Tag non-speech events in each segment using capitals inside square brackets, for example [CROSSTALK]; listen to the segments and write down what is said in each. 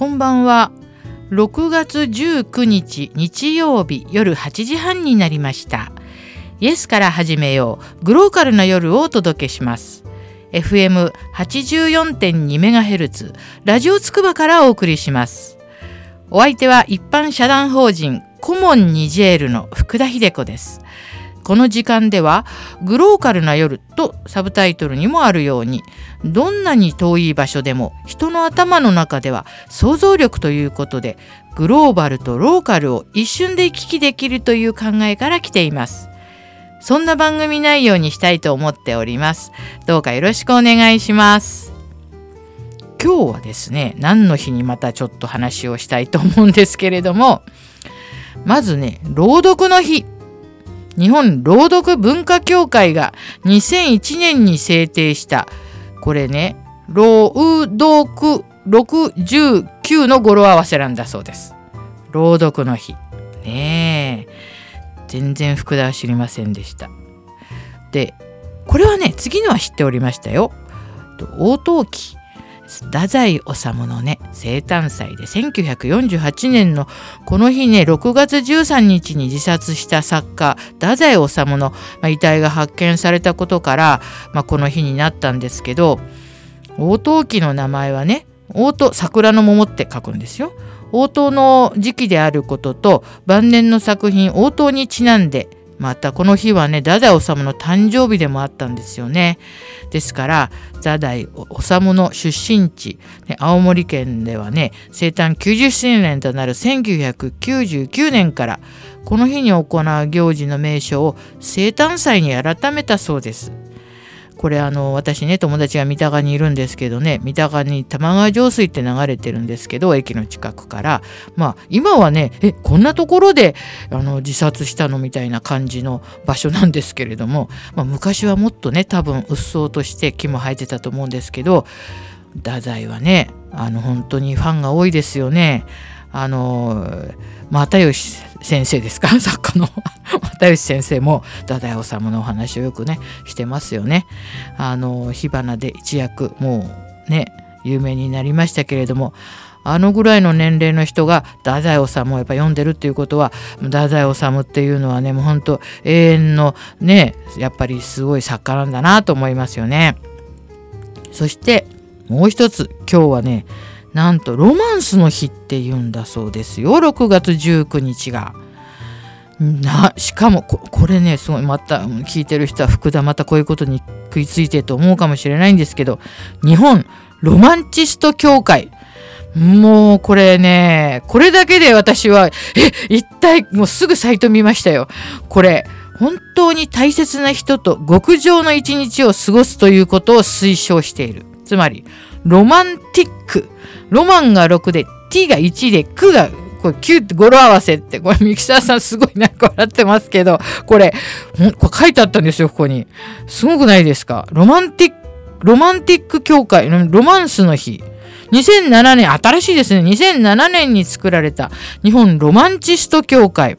こんばんは。6月19日日曜日夜8時半になりました。イエスから始めよう。グローカルな夜をお届けします。FM84.2MHz ラジオつくばからお送りします。お相手は一般社団法人コモンニジェールの福田秀子です。この時間ではグローカルな夜とサブタイトルにもあるようにどんなに遠い場所でも人の頭の中では想像力ということでグローバルとローカルを一瞬で行き来できるという考えから来ています。そんな番組内容にしたいと思っております。どうかよろしくお願いします。今日はですね何の日にまたちょっと話をしたいと思うんですけれどもまずね朗読の日。日本朗読文化協会が2001年に制定したこれね朗読69の語呂合わせなんだそうです。朗読の日。ねえ。全然福田は知りませんでした。でこれはね次のは知っておりましたよ。応答記太宰治のね生誕祭で1948年のこの日ね6月13日に自殺した作家太宰治の、ま、遺体が発見されたことから、まあ、この日になったんですけど応答記の名前はね応答桜の桃って書くんですよ。応答の時期であることと晩年の作品応答にちなんでまたこの日はねダダイ治の誕生日でもあったんですよね。ですからダダイ治の出身地、ね、青森県ではね生誕90周年となる1999年からこの日に行う行事の名称を生誕祭に改めたそうです。これあの私ね友達が三鷹にいるんですけどね三鷹に玉川上水って流れてるんですけど駅の近くからまあ今はねえこんなところであの自殺したのみたいな感じの場所なんですけれども、まあ、昔はもっとね多分うっそうとして木も生えてたと思うんですけど太宰はねあの本当にファンが多いですよね。あの又吉先生ですか？[LAUGHS] 作家の [LAUGHS] 又吉先生も太宰治のお話をよくねしてますよね。あの火花で一躍もうね有名になりましたけれどもあのぐらいの年齢の人が太宰治をやっぱ読んでるっていうことは太宰治っていうのはねもうほんと永遠のねやっぱりすごい作家なんだなと思いますよね。そしてもう一つ今日はねなんとロマンスの日って言うんだそうですよ。6月19日が。なしかもこれねすごいまた聞いてる人は福田またこういうことに食いついてと思うかもしれないんですけど日本ロマンチスト協会。もうこれねこれだけで私はえ一体もうすぐサイト見ましたよ。これ本当に大切な人と極上の一日を過ごすということを推奨している。つまりロマンティックロマンが6で T が1で9がこれ9って語呂合わせって、これミキサーさんすごいなんか笑ってますけど、これ、これ書いてあったんですよ、ここに。すごくないですか？ロマンティック、ロマンティック協会、ロマンスの日。2007年、新しいですね。2007年に作られた日本ロマンチスト協会。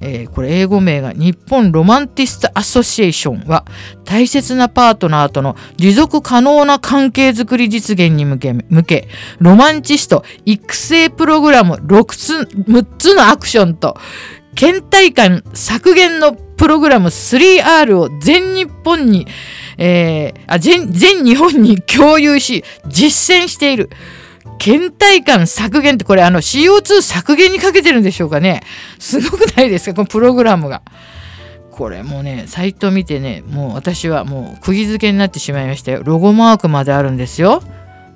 えー、これ英語名が日本ロマンティストアソシエーションは大切なパートナーとの持続可能な関係づくり実現に向け向けロマンチスト育成プログラム 6, つ6つのアクションと倦怠感削減のプログラム 3R を全日本に、えー、あ全全日本に共有し実践している。倦怠感削減ってこれあの CO2 削減にかけてるんでしょうかねすごくないですかこのプログラムが。これもねサイト見てねもう私はもう釘付けになってしまいましたよロゴマークまであるんですよ。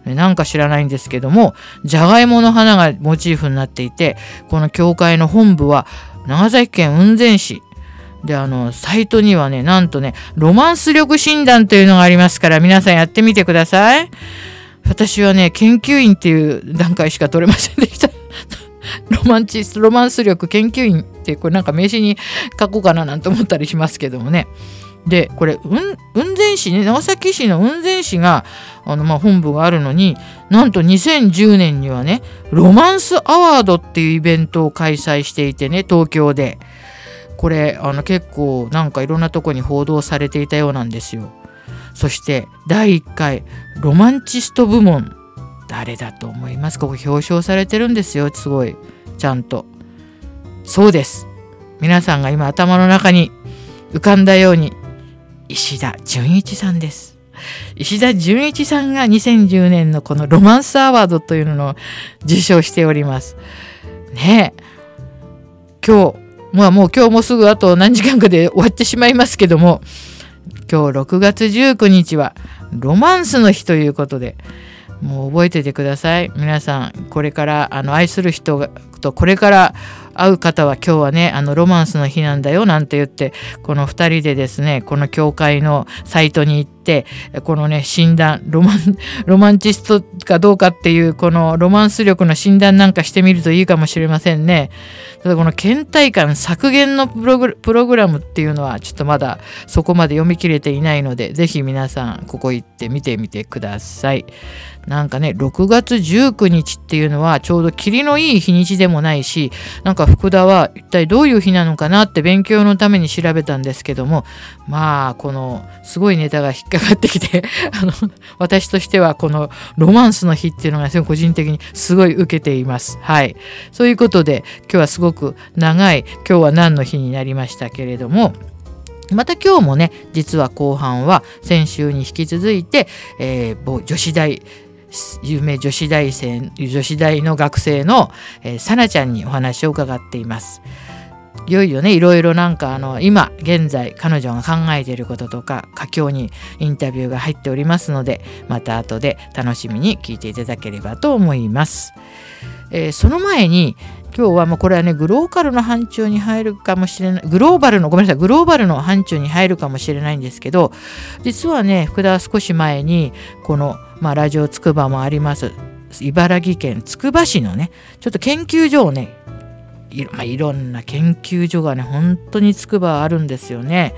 なんか知らないんですけどもじゃがいもの花がモチーフになっていてこの教会の本部は長崎県雲仙市であのサイトにはねなんとねロマンス力診断というのがありますから皆さんやってみてください。私はね研究員っていう段階しか取れませんでした。[LAUGHS] ロマンチスロマンス力研究員ってこれなんか名刺に書こうかななんて思ったりしますけどもね。でこれ雲仙市ね長崎市の雲仙市があの、まあ、本部があるのになんと2010年にはねロマンスアワードっていうイベントを開催していてね東京で。これあの結構なんかいろんなとこに報道されていたようなんですよ。そして第1回ロマンチスト部門。誰だと思います？ここ表彰されてるんですよ。すごい。ちゃんと。そうです。皆さんが今頭の中に浮かんだように石田純一さんです。石田純一さんが2010年のこのロマンスアワードというのを受賞しております。ねえ。今日まあもう今日もすぐあと何時間かで終わってしまいますけども今日6月19日はロマンスの日ということでもう覚えててください。皆さんこれからあの愛する人とこれから会う方は今日はねあのロマンスの日なんだよなんて言ってこの2人でですねこの教会のサイトに行ってこのね診断ロマン [LAUGHS] ロマンチストかどうかっていうこのロマンス力の診断なんかしてみるといいかもしれませんね。ただこの倦怠感削減のプログラムっていうのはちょっとまだそこまで読み切れていないので是非皆さんここ行って見てみてください。なんかね6月19日っていうのはちょうど霧のいい日にちでもないしなんか福田は一体どういう日なのかなって勉強のために調べたんですけどもまあこのすごいネタが引っかかってきて [LAUGHS] あの私としてはこのロマンスの日っていうのが個人的にすごい受けています。はい。そういうことで今日はすごく長い今日は何の日になりましたけれどもまた今日もね実は後半は先週に引き続いて、えー、女子大有名女子大生女子大の学生の、えー、さなちゃんにお話を伺っています。いよいよねいろいろなんかあの今現在彼女が考えていることとか佳境にインタビューが入っておりますのでまた後で楽しみに聞いていただければと思います。えー、その前に今日はもうこれはねグローカルの範疇に入るかもしれないグローバルのごめんなさいグローバルの範疇に入るかもしれないんですけど実はね福田は少し前にこの、まあ、ラジオつくばもあります茨城県つくば市のねちょっと研究所をねい,、まあ、いろんな研究所がね本当につくばあるんですよね。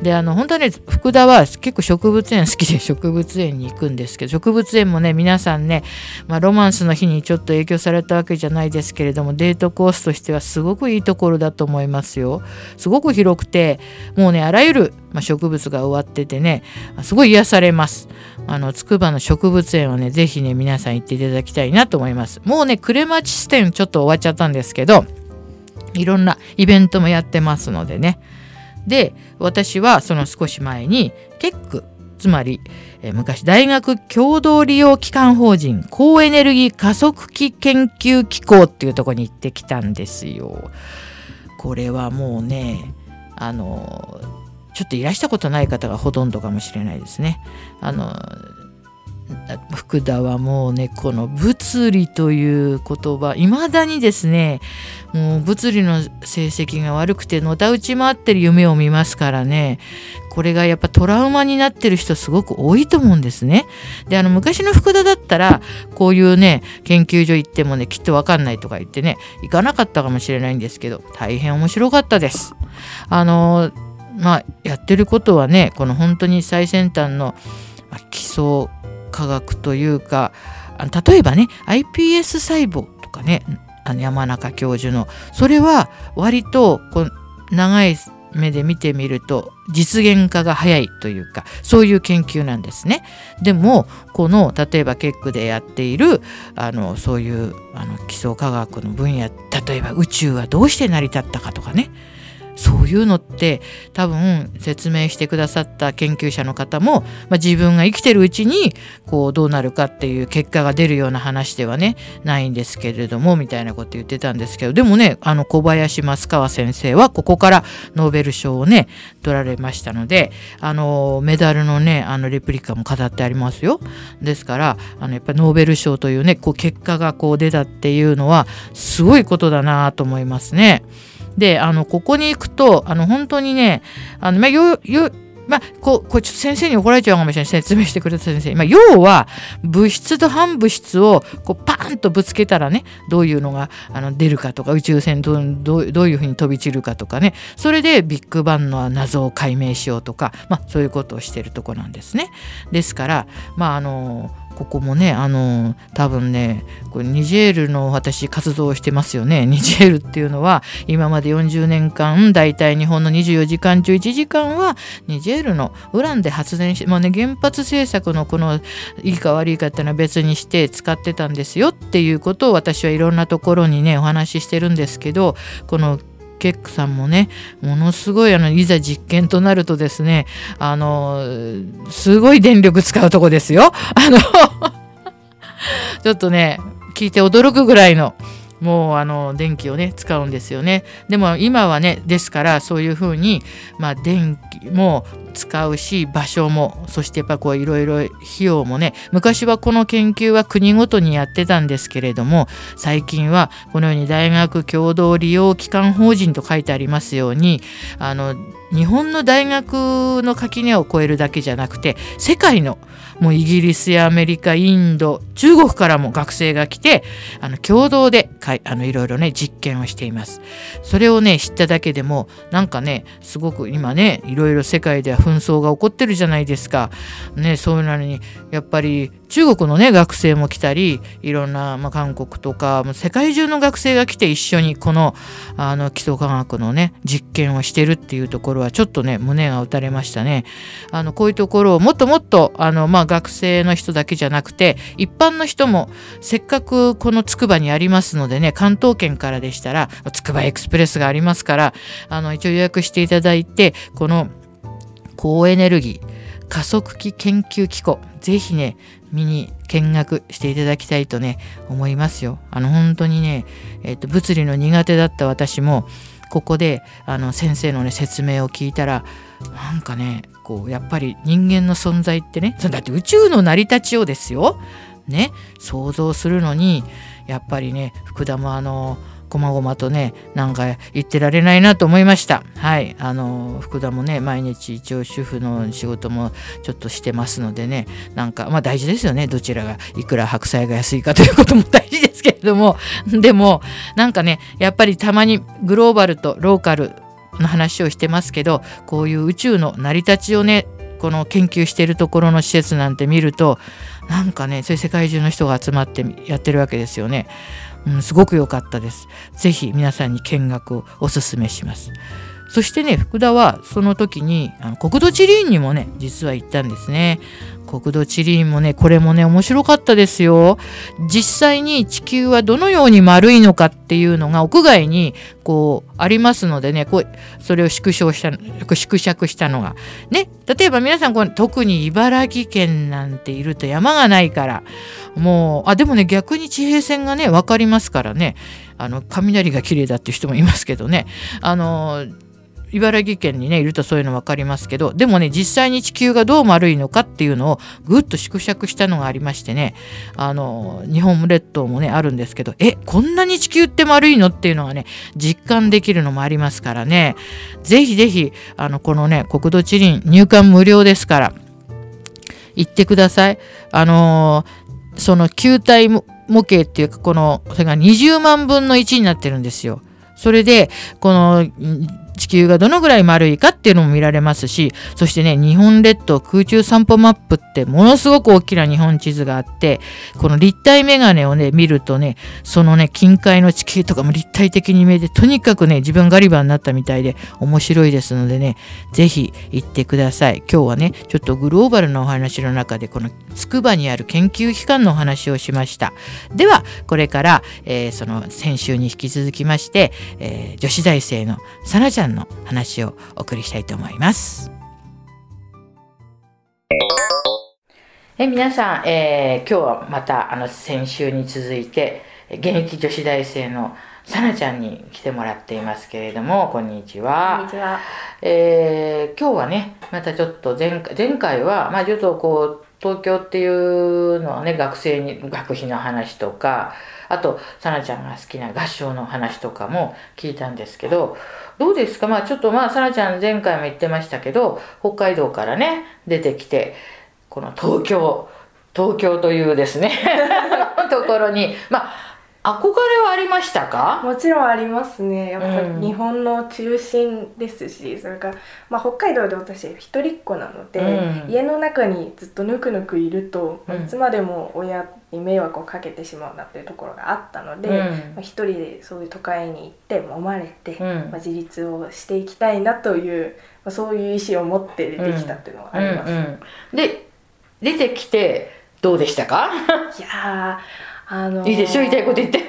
であの本当はね福田は結構植物園好きで植物園に行くんですけど植物園もね皆さんね、まあ、ロマンスの日にちょっと影響されたわけじゃないですけれどもデートコースとしてはすごくいいところだと思いますよ。すごく広くてもうねあらゆる、まあ、植物が終わっててねすごい癒されます。あの筑波の植物園をね是非ね皆さん行っていただきたいなと思います。もうねクレマチス店ちょっと終わっちゃったんですけどいろんなイベントもやってますのでねで私はその少し前に結クつまり、え、昔大学共同利用機関法人高エネルギー加速器研究機構っていうとこに行ってきたんですよ。これはもうねあのちょっといらしたことない方がほとんどかもしれないですね。あの福田はもうねこの物理という言葉いまだにですねもう物理の成績が悪くてのたうち回ってる夢を見ますからねこれがやっぱトラウマになってる人すごく多いと思うんですね。であの昔の福田だったらこういうね研究所行ってもねきっと分かんないとか言ってね行かなかったかもしれないんですけど大変面白かったです。あのまあやってることはねこの本当に最先端の基礎科学というか例えばね iPS 細胞とかねあの山中教授のそれは割とこう長い目で見てみると実現化が早いというかそういう研究なんですね。でもこの例えばケックでやっているあのそういうあの基礎科学の分野例えば宇宙はどうして成り立ったかとかねそういうのって多分説明してくださった研究者の方も、まあ、自分が生きてるうちにこうどうなるかっていう結果が出るような話ではねないんですけれどもみたいなこと言ってたんですけどでもねあの小林益川先生はここからノーベル賞をね取られましたのであのメダルのねあのレプリカも飾ってありますよ。ですからあのやっぱりノーベル賞というねこう結果がこう出たっていうのはすごいことだなと思いますね。であのここに行くとあの本当にねあの、まあ、よよまあ、ここれちょっと先生に怒られちゃうかもしれない説明してくれた先生、まあ、要は物質と反物質をこうパーンとぶつけたらねどういうのがあの出るかとか宇宙船どどどういうふうに飛び散るかとかね。それでビッグバンの謎を解明しようとか、まあ、そういうことをしてるとこなんですね。ですから、まあ、あのここもねあの多分ねこれニジェールの私活動をしてますよね。[LAUGHS] ニジェールっていうのは今まで40年間大体日本の24時間中1時間はニジェールのウランで発電して、まあね、原発政策のこのいいか悪いかっていうのは別にして使ってたんですよっていうことを私はいろんなところにねお話ししてるんですけどこのケックさんもねものすごいあのいざ実験となるとですねあのすごい電力使うとこですよ。あの [LAUGHS] ちょっとね聞いて驚くぐらいのもうあの電気をね使うんですよね。でも今はねですからそういうふうにまあ電気も使うし場所もそしてやっぱこういろいろ費用もね昔はこの研究は国ごとにやってたんですけれども最近はこのように大学共同利用機関法人と書いてありますようにあの日本の大学の垣根を越えるだけじゃなくて世界のもうイギリスやアメリカインド中国からも学生が来てあの共同でかいあのいろいろね実験をしていますそれをね知っただけでもなんかねすごく今ねいろいろ世界では紛争が起こってるじゃないですかねそういうのにやっぱり中国のね学生も来たりいろんな、まあ、韓国とかもう世界中の学生が来て一緒にこのあの基礎科学のね実験をしてるっていうところはちょっとね胸が打たれましたね。あのこういうところをもっともっとあの、まあ、学生の人だけじゃなくて一般の人もせっかくこのつくばにありますのでね関東圏からでしたらつくばエクスプレスがありますからあの一応予約していただいてこの高エネルギー加速器研究機構ぜひね見に見学していただきたいとね思いますよ。あの本当にね、えーと、物理の苦手だった私もここであの先生のね説明を聞いたらなんかねこうやっぱり人間の存在ってねだって宇宙の成り立ちをですよ。ね想像するのにやっぱりね福田もあのこまごまとねなんか言ってられないなと思いました。はいあの福田もね毎日一応主婦の仕事もちょっとしてますのでねなんかまあ大事ですよね。どちらがいくら白菜が安いかということも大事ですけれども。でもなんかねやっぱりたまにグローバルとローカルの話をしてますけどこういう宇宙の成り立ちをねこの研究してるところの施設なんて見るとなんかねそういう世界中の人が集まってやってるわけですよね。うん、すごく良かったです。ぜひ皆さんに見学をおすすめします。そしてね、福田はその時にあの国土地理院にもね、実は行ったんですね。国土地理院もね、これもね、面白かったですよ。実際に地球はどのように丸いのかっていうのが屋外にこうありますのでね、こうそれを縮小した、縮尺したのが。ね、例えば皆さんこ特に茨城県なんていると山がないから、もう、あ、でもね、逆に地平線がね、分かりますからね、あの、雷が綺麗だっていう人もいますけどね、あの、茨城県にねいるとそういうの分かりますけどでもね実際に地球がどう丸いのかっていうのをぐっと縮尺したのがありましてねあの日本列島もねあるんですけどえこんなに地球って丸いのっていうのがね実感できるのもありますからねぜひぜひあのこのね国土地理院入館無料ですから行ってください。あのその球体模型っていうかこのそれが20万分の1になってるんですよ。それでこの地球がどのぐらい丸いかっていうのも見られますしそしてね日本列島空中散歩マップってものすごく大きな日本地図があってこの立体メガネをね見るとねそのね近海の地球とかも立体的に見えてとにかくね自分ガリバーになったみたいで面白いですのでね是非行ってください。今日はねちょっとグローバルなお話の中でこの筑波にある研究機関のお話をしました。ではこれから、えー、その先週に引き続きまして、えー、女子大生のさなちゃんの話をお送りしたいと思います。え皆さん、えー、今日はまたあの先週に続いて現役女子大生のさなちゃんに来てもらっていますけれどもこんにちは。こんにちは。えー、今日はねまたちょっと前前回はまあちょっとこう東京っていうのはね学生に学費の話とかあとさなちゃんが好きな合唱の話とかも聞いたんですけどどうですか？まあちょっとまあさなちゃん前回も言ってましたけど北海道からね出てきてこの東京東京というですね [LAUGHS] ところにまあ憧れはありましたか？もちろんありますね。やっぱり日本の中心ですし、うん、それから、まあ、北海道で私一人っ子なので、うん、家の中にずっとぬくぬくいると、うん、いつまでも親に迷惑をかけてしまうなっていうところがあったので、まあ、一人でそういう都会に行って揉まれて、まあ、自立をしていきたいなという、まあ、そういう意思を持って出てきたっていうのがあります。で出てきてどうでしたか？いやあのー、いいでしょ言いたいこと言って。[LAUGHS]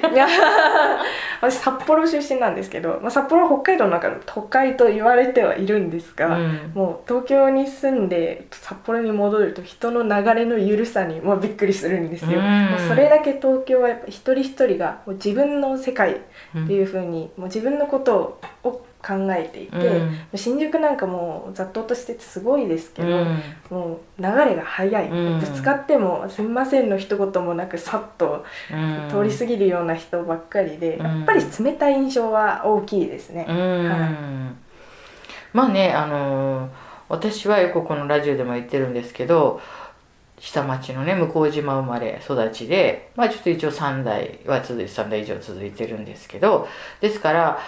私札幌出身なんですけど、まあ、札幌は北海道の中の都会と言われてはいるんですが、うん、もう東京に住んで札幌に戻ると人の流れの緩さにもうびっくりするんですよ、うん、それだけ東京はやっぱ一人一人がもう自分の世界っていうふうに、もう自分のことを考えていて、うん、新宿なんかもう雑踏としてすごいですけど、うん、もう流れが速い、うん、ぶつかっても「すみません」の一言もなくさっと通り過ぎるような人ばっかりで、やっぱり冷たい印象は大きいですね。はい、まあねあのー、私はよくこのラジオでも言ってるんですけど下町のね向島生まれ育ちでまあちょっと一応3代は続いて3代以上続いてるんですけどですから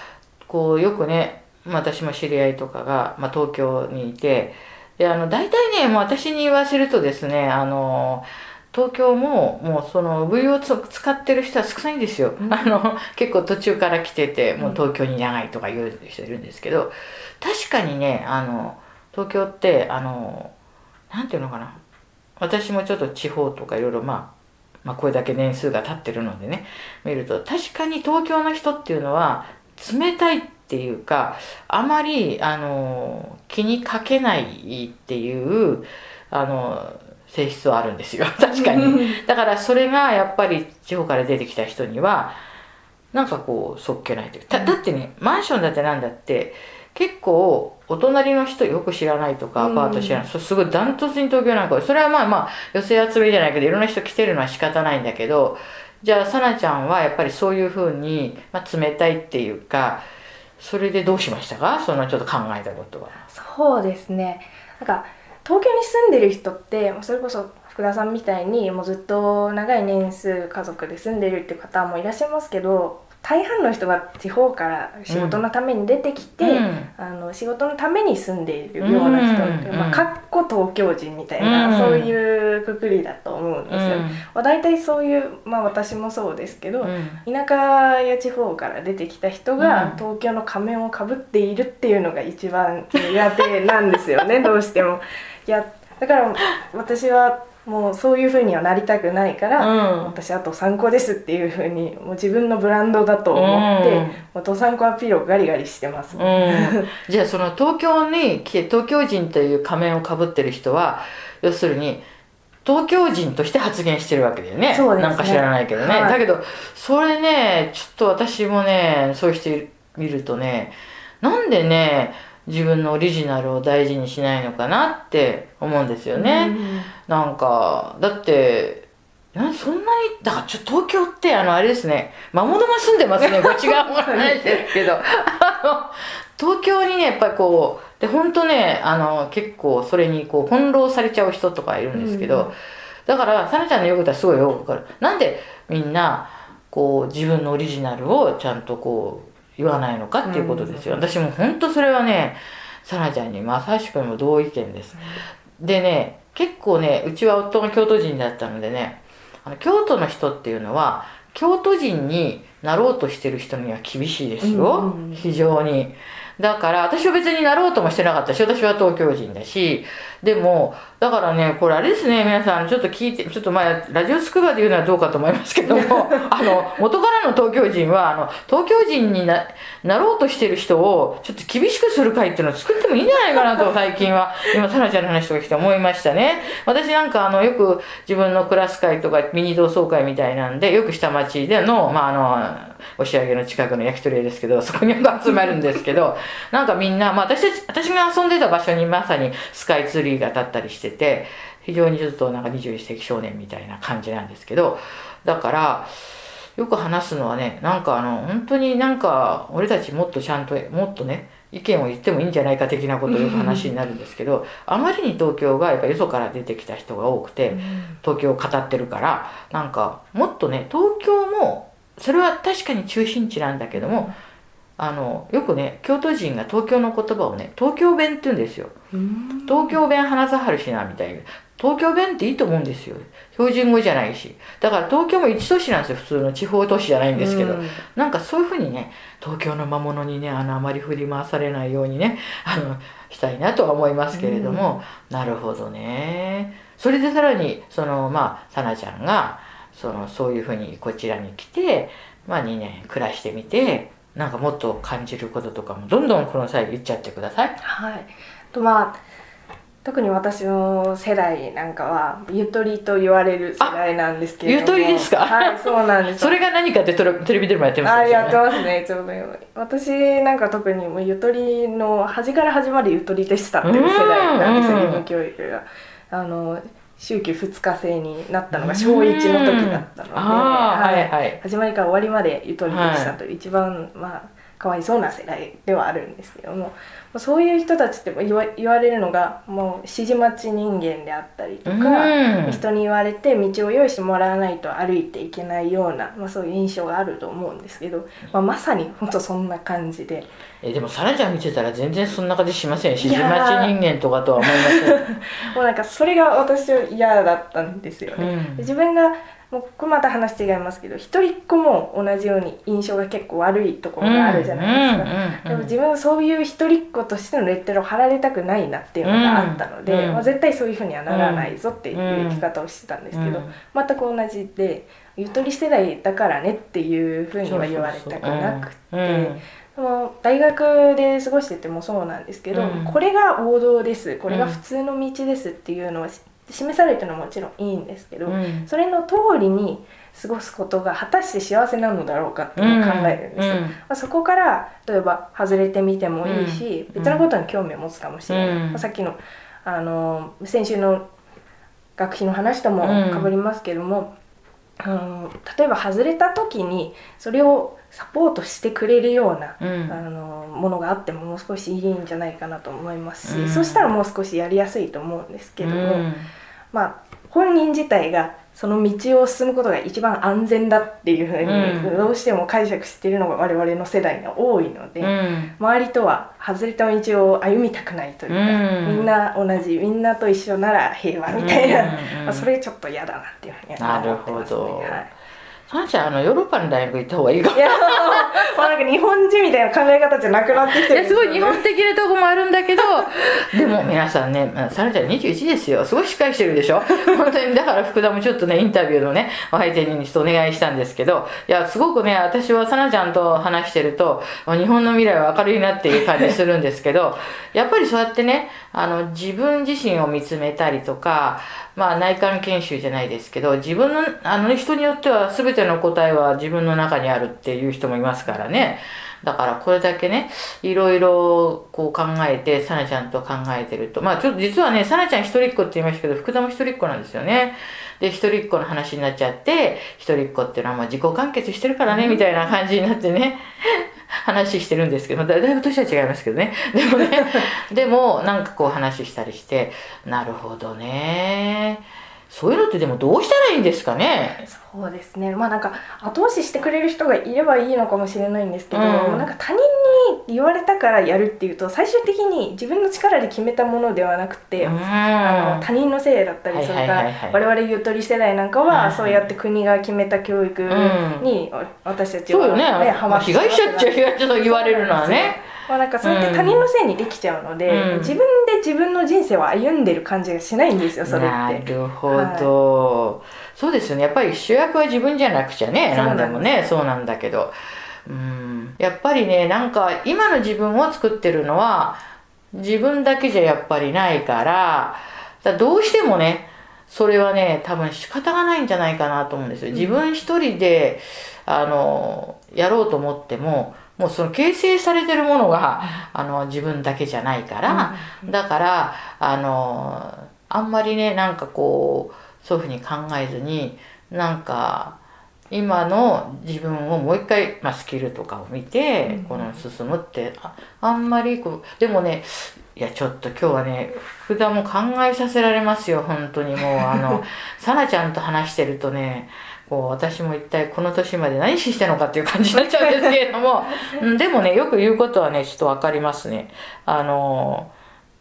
こうよくね私も知り合いとかが、まあ、東京にいてであの大体ねもう私に言わせるとですねあの東京ももうその V を使ってる人は少ないんですよ、うん、あの結構途中から来ててもう東京に長いとか言う人いるんですけど確かにねあの東京ってあのなんていうのかな。私もちょっと地方とかいろいろまあまあこれだけ年数が経ってるのでね見ると確かに東京の人っていうのは冷たいっていうかあまりあの気にかけないっていうあの性質はあるんですよ。[LAUGHS] 確かに。だからそれがやっぱり地方から出てきた人にはなんかこうそっけないという。だだってねマンションだってなんだって結構お隣の人よく知らないとかアパート知らない、うん、すごいダントツに東京なんかそれはまあまあ寄せ集めじゃないけどいろんな人来てるのは仕方ないんだけどじゃあさなちゃんはやっぱりそういうふうに、まあ、冷たいっていうかそれでどうしましたか？そのちょっと考えたことは。そうですね。なんか東京に住んでる人ってそれこそ福田さんみたいにもうずっと長い年数家族で住んでるっていう方もいらっしゃいますけど大半の人が地方から仕事のために出てきて、うん、あの仕事のために住んでいるような人、うん、まあ、か東京人みたいな、うん、そういうくくりだと思うんですよ、まあ、大体そういう、まあ、私もそうですけど、田舎や地方から出てきた人が東京の仮面をかぶっているっていうのが一番苦手なんですよね [LAUGHS] どうしても。いやだから私はもうそういうふうにはなりたくないから、うん、私あと参考ですっていうふうにもう自分のブランドだと思って、うん、もうと参考アピールをガリガリしてます、うん、じゃあその東京に来て東京人という仮面をかぶってる人は要するに東京人として発言してるわけだよね。そうですね。なんか知らないけどね、はい、だけどそれねちょっと私もねそういう人見るとねなんでね自分のオリジナルを大事にしないのかなって思うんですよね。うん、なんかだってなそんなにだからちょ東京ってあのあれですね。魔物が住んでますね。[LAUGHS] こっち側もないですけど。あの東京にねやっぱりこうで本当ねあの結構それにこう翻弄されちゃう人とかいるんですけど、うん、だからさなちゃんの言うことはすごいよくわかる。なんでみんなこう自分のオリジナルをちゃんとこう言わないのかっていうことですよ、うん、私も本当それはねさなちゃんにまさしくも同意見です、うん、でね結構ねうちは夫が京都人だったのでねあの京都の人っていうのは京都人になろうとしてる人には厳しいですよ、うん、非常に。だから、私は別になろうともしてなかったし、私は東京人だし、でも、だからね、これあれですね、皆さん、ちょっと聞いて、ちょっと前、ラジオスクーバで言うのはどうかと思いますけども、[LAUGHS] あの、元からの東京人は、あの、東京人にななろうとしてる人を、ちょっと厳しくする会っていうのを作ってもいいんじゃないかなと、[LAUGHS] 最近は、今、さなちゃんの話とか来て思いましたね。私なんか、あの、よく自分のクラス会とか、ミニ同窓会みたいなんで、よく下町での、まあ、あの、押上の近くの焼き鳥屋ですけど、そこに集まるんですけど、なんかみんな、まあ私たち、私が遊んでた場所にまさにスカイツリーが立ったりしてて、非常にちょっとなんか21世紀少年みたいな感じなんですけど、だから、よく話すのはね、なんかあの、本当になんか、俺たちもっとちゃんと、もっとね、意見を言ってもいいんじゃないか的なことをよく話になるんですけど、あまりに東京がやっぱよそから出てきた人が多くて、東京を語ってるから、なんか、もっとね、東京もそれは確かに中心地なんだけども、あのよくね京都人が東京の言葉をね東京弁って言うんですよ。東京弁話さはるしなみたいな。東京弁っていいと思うんですよ。標準語じゃないし。だから東京も一都市なんですよ。普通の地方都市じゃないんですけど、うん。なんかそういうふうにね東京の魔物にねあのあまり振り回されないようにねあのしたいなとは思いますけれども、なるほどね。それでさらにそのまあさなちゃんがそのそういうふうにこちらに来て、まあ、2年暮らしてみてなんかもっと感じることとかもどんどんこの際言っちゃってください。はい。とまあ特に私の世代なんかはゆとりと言われる世代なんですけれども。ゆとりですか？はいそうなんです。それが何かってテレテレビでもやってますね。やってますね。ちょうど今私なんか特にもうゆとりの端から端までゆとりでしたっていう世代なんです義務教育が。あの週休2日制になったのが小1の時だったので、はい。はい。始まりから終わりまでゆとりでしたという、一番まあかわいそうな世代ではあるんですけどもそういう人たちって言わ言われるのがもう指示待ち人間であったりとか、うん人に言われて道を用意してもらわないと歩いていけないような、まあ、そういう印象があると思うんですけど、まあ、まさに本当そんな感じでえでもサラちゃん見てたら全然そんな感じしません指示待ち人間とかとは思いません。[LAUGHS] もうなんかそれが私は嫌だったんですよね。うん自分がもうこれまた話違いますけど一人っ子も同じように印象が結構悪いところがあるじゃないですか。でも自分はそういう一人っ子としてのレッテルを貼られたくないなっていうのがあったので、うん。まあ、絶対そういうふうにはならないぞっていう生き方をしてたんですけど、うん全く同じでゆとり世代だからねっていうふうには言われたくなくて。その大学で過ごしててもそうなんですけど、うん。これが王道です。これが普通の道ですっていうのはし示されてるのはもちろんいいんですけど、うん。それの通りに過ごすことが果たして幸せなのだろうかっていうのを考えるんですよ。うんまあ、そこから例えば外れてみてもいいし、うん。別のことに興味を持つかもしれない、うん。まあさっきのあの先週の学費の話ともうん。かぶりますけども、うん例えば外れた時にそれをサポートしてくれるような、うん。あのものがあってももう少しいいんじゃないかなと思いますし、うん。そしたらもう少しやりやすいと思うんですけども、うん。まあ本人自体がその道を進むことが一番安全だっていうふううん。にどうしても解釈しているのが我々の世代が多いので、うん。周りとは外れた道を歩みたくないというか、うん。みんな同じみんなと一緒なら平和みたいな、うん。まあ、それちょっと嫌だなっていうふうには思ってますね。なるほど。はいサナちゃんあのヨーロッパの大学行った方がいいかも。いやまあなんか日本人みたいな考え方じゃなくなってきてるいやすごい日本的なとこもあるんだけど [LAUGHS] でも皆さんねまあサラちゃん21ですよ。すごいしっかりしてるでしょ。[LAUGHS] 本当にだから福田もちょっとねインタビューのねお相手にちょっとお願いしたんですけどいやすごくね私はサナちゃんと話してるとあ日本の未来は明るいなっていう感じするんですけどやっぱりそうやってねあの自分自身を見つめたりとかまあ内観研修じゃないですけど自分のあの人によっては全ての答えは自分の中にあるっていう人もいますからね。だからこれだけねいろいろこう考えてさなちゃんと考えてると。まあちょっと実はねさなちゃん一人っ子って言いましたけど福田も一人っ子なんですよね。で一人っ子の話になっちゃって一人っ子っていうのはまあ自己完結してるからねみたいな感じになってね話してるんですけどだだいぶ年は違いますけどね。でもね [LAUGHS] でもなんかこう話したりしてなるほどねそういうのってでもどうしたらいいんですかね？そうですね。まあなんか後押ししてくれる人がいればいいのかもしれないんですけど、うん。なんか他人に言われたからやるっていうと最終的に自分の力で決めたものではなくて、うん。あの他人のせいだったり、はいそれから我々ゆとり世代なんかは、そうやって国が決めた教育に、私たちは、そうよね。ハマって被害者っちゃ被害者と言われるのはね。まあ、なんかそうやって他人のせいにできちゃうので、うん。自分で自分の人生を歩んでる感じがしないんですよそれなって。るほど、そうですよね。やっぱり主役は自分じゃなくちゃね何でもねそうなんだけど。うん。やっぱりねなんか今の自分を作ってるのは自分だけじゃやっぱりないからだからどうしてもねそれはね多分仕方がないんじゃないかなと思うんですよ。自分一人であのやろうと思ってももうその形成されてるものがあの自分だけじゃないから、だからあのあんまりねなんかこうそういうふうに考えずになんか今の自分をもう一回、まあ、スキルとかを見て、うん。この進むってああんまりこうでもねいやちょっと今日はね福田も考えさせられますよ本当にもうあの [LAUGHS] さなちゃんと話してるとねこう私も一体この年まで何してんのかっていう感じになっちゃうんですけれども、[LAUGHS] うん、でもねよく言うことはねちょっと分かりますね。あの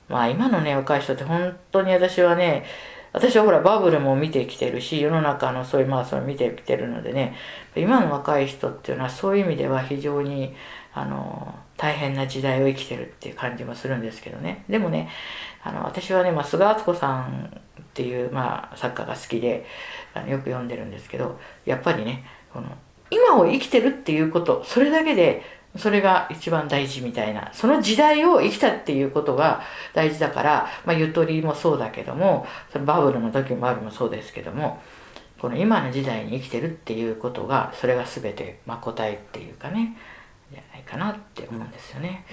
まあ今のね若い人って本当に私はね私はほらバブルも見てきてるし世の中のそういうまあそれ見てきてるのでね。今の若い人っていうのはそういう意味では非常にあの大変な時代を生きてるっていう感じもするんですけどね。でもねあの私はね、まあ、菅敦子さんっていう、まあ、作家が好きであのよく読んでるんですけどやっぱりねこの今を生きてるっていうことそれだけでそれが一番大事みたいなその時代を生きたっていうことが大事だから、まあ、ゆとりもそうだけどもそのバブルの時もあるもそうですけどもこの今の時代に生きてるっていうことがそれが全て、まあ、答えっていうかねじゃないかなって思うんですよね。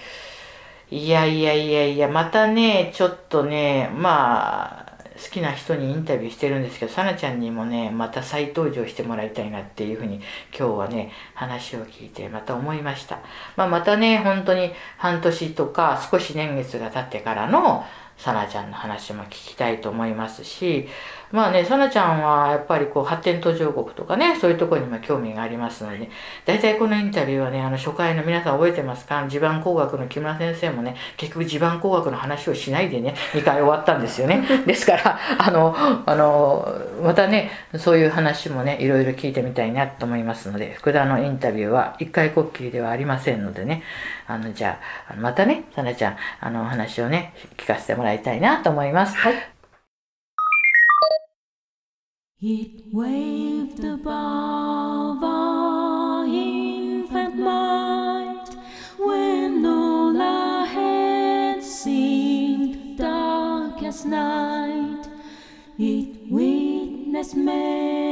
いやいやいやいやまたねちょっとねまあ好きな人にインタビューしてるんですけどさなちゃんにもねまた再登場してもらいたいなっていうふうに今日はね話を聞いてまた思いました、まあ、またね本当に半年とか少し年月が経ってからのさなちゃんの話も聞きたいと思いますしまあねさなちゃんはやっぱりこう発展途上国とかねそういうところにも興味がありますので、ね、大体このインタビューはねあの初回の皆さん覚えてますか？地盤工学の木村先生もね結局地盤工学の話をしないでね2回終わったんですよね [LAUGHS] ですからあのあのまたねそういう話もねいろいろ聞いてみたいなと思いますので福田のインタビューは1回こっきりではありませんのでねあのじゃあまたねさなちゃんあの話をね聞かせてもらいたいなと思います。はい。It waved above our infant mind when all ahead seemed dark as night. It witnessed many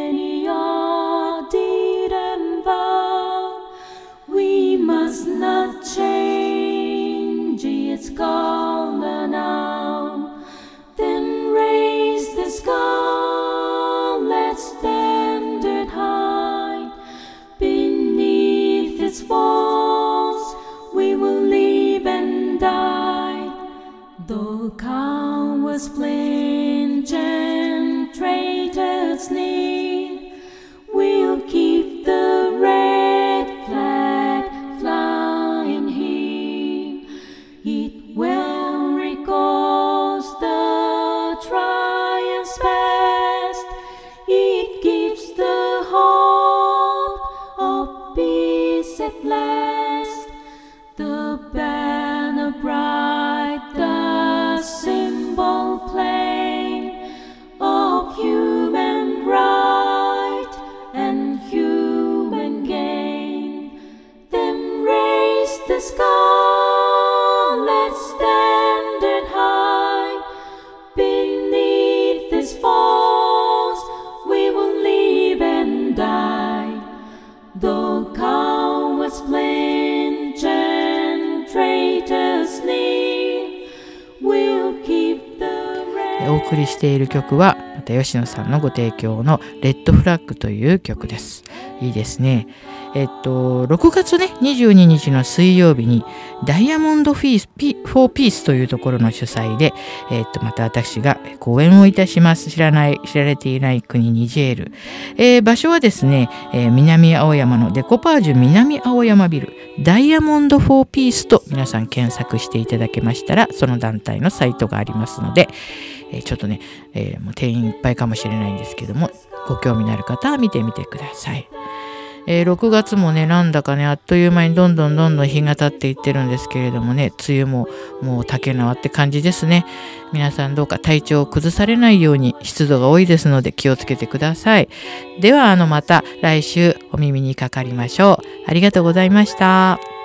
はまた吉野さんのご提供の「レッドフラッグ」という曲です。いいですね。えっと6月ね22日の水曜日にダイヤモンドフィースピフォーピースというところの主催で、えっとまた私が講演をいたします知らない知られていない国ニジェール、えー場所はですね、えー南青山のデコパージュ南青山ビルダイヤモンドフォーピースと皆さん検索していただけましたらその団体のサイトがありますので、えちょっとね、えーもう定員いっぱいかもしれないんですけどもご興味のある方は見てみてください。えー6月もねなんだかねあっという間にどんどんどんどん日が経っていってるんですけれどもね梅雨ももう竹縄って感じですね。皆さんどうか体調を崩されないように湿度が多いですので気をつけてください。ではあのまた来週お耳にかかりましょう。ありがとうございました。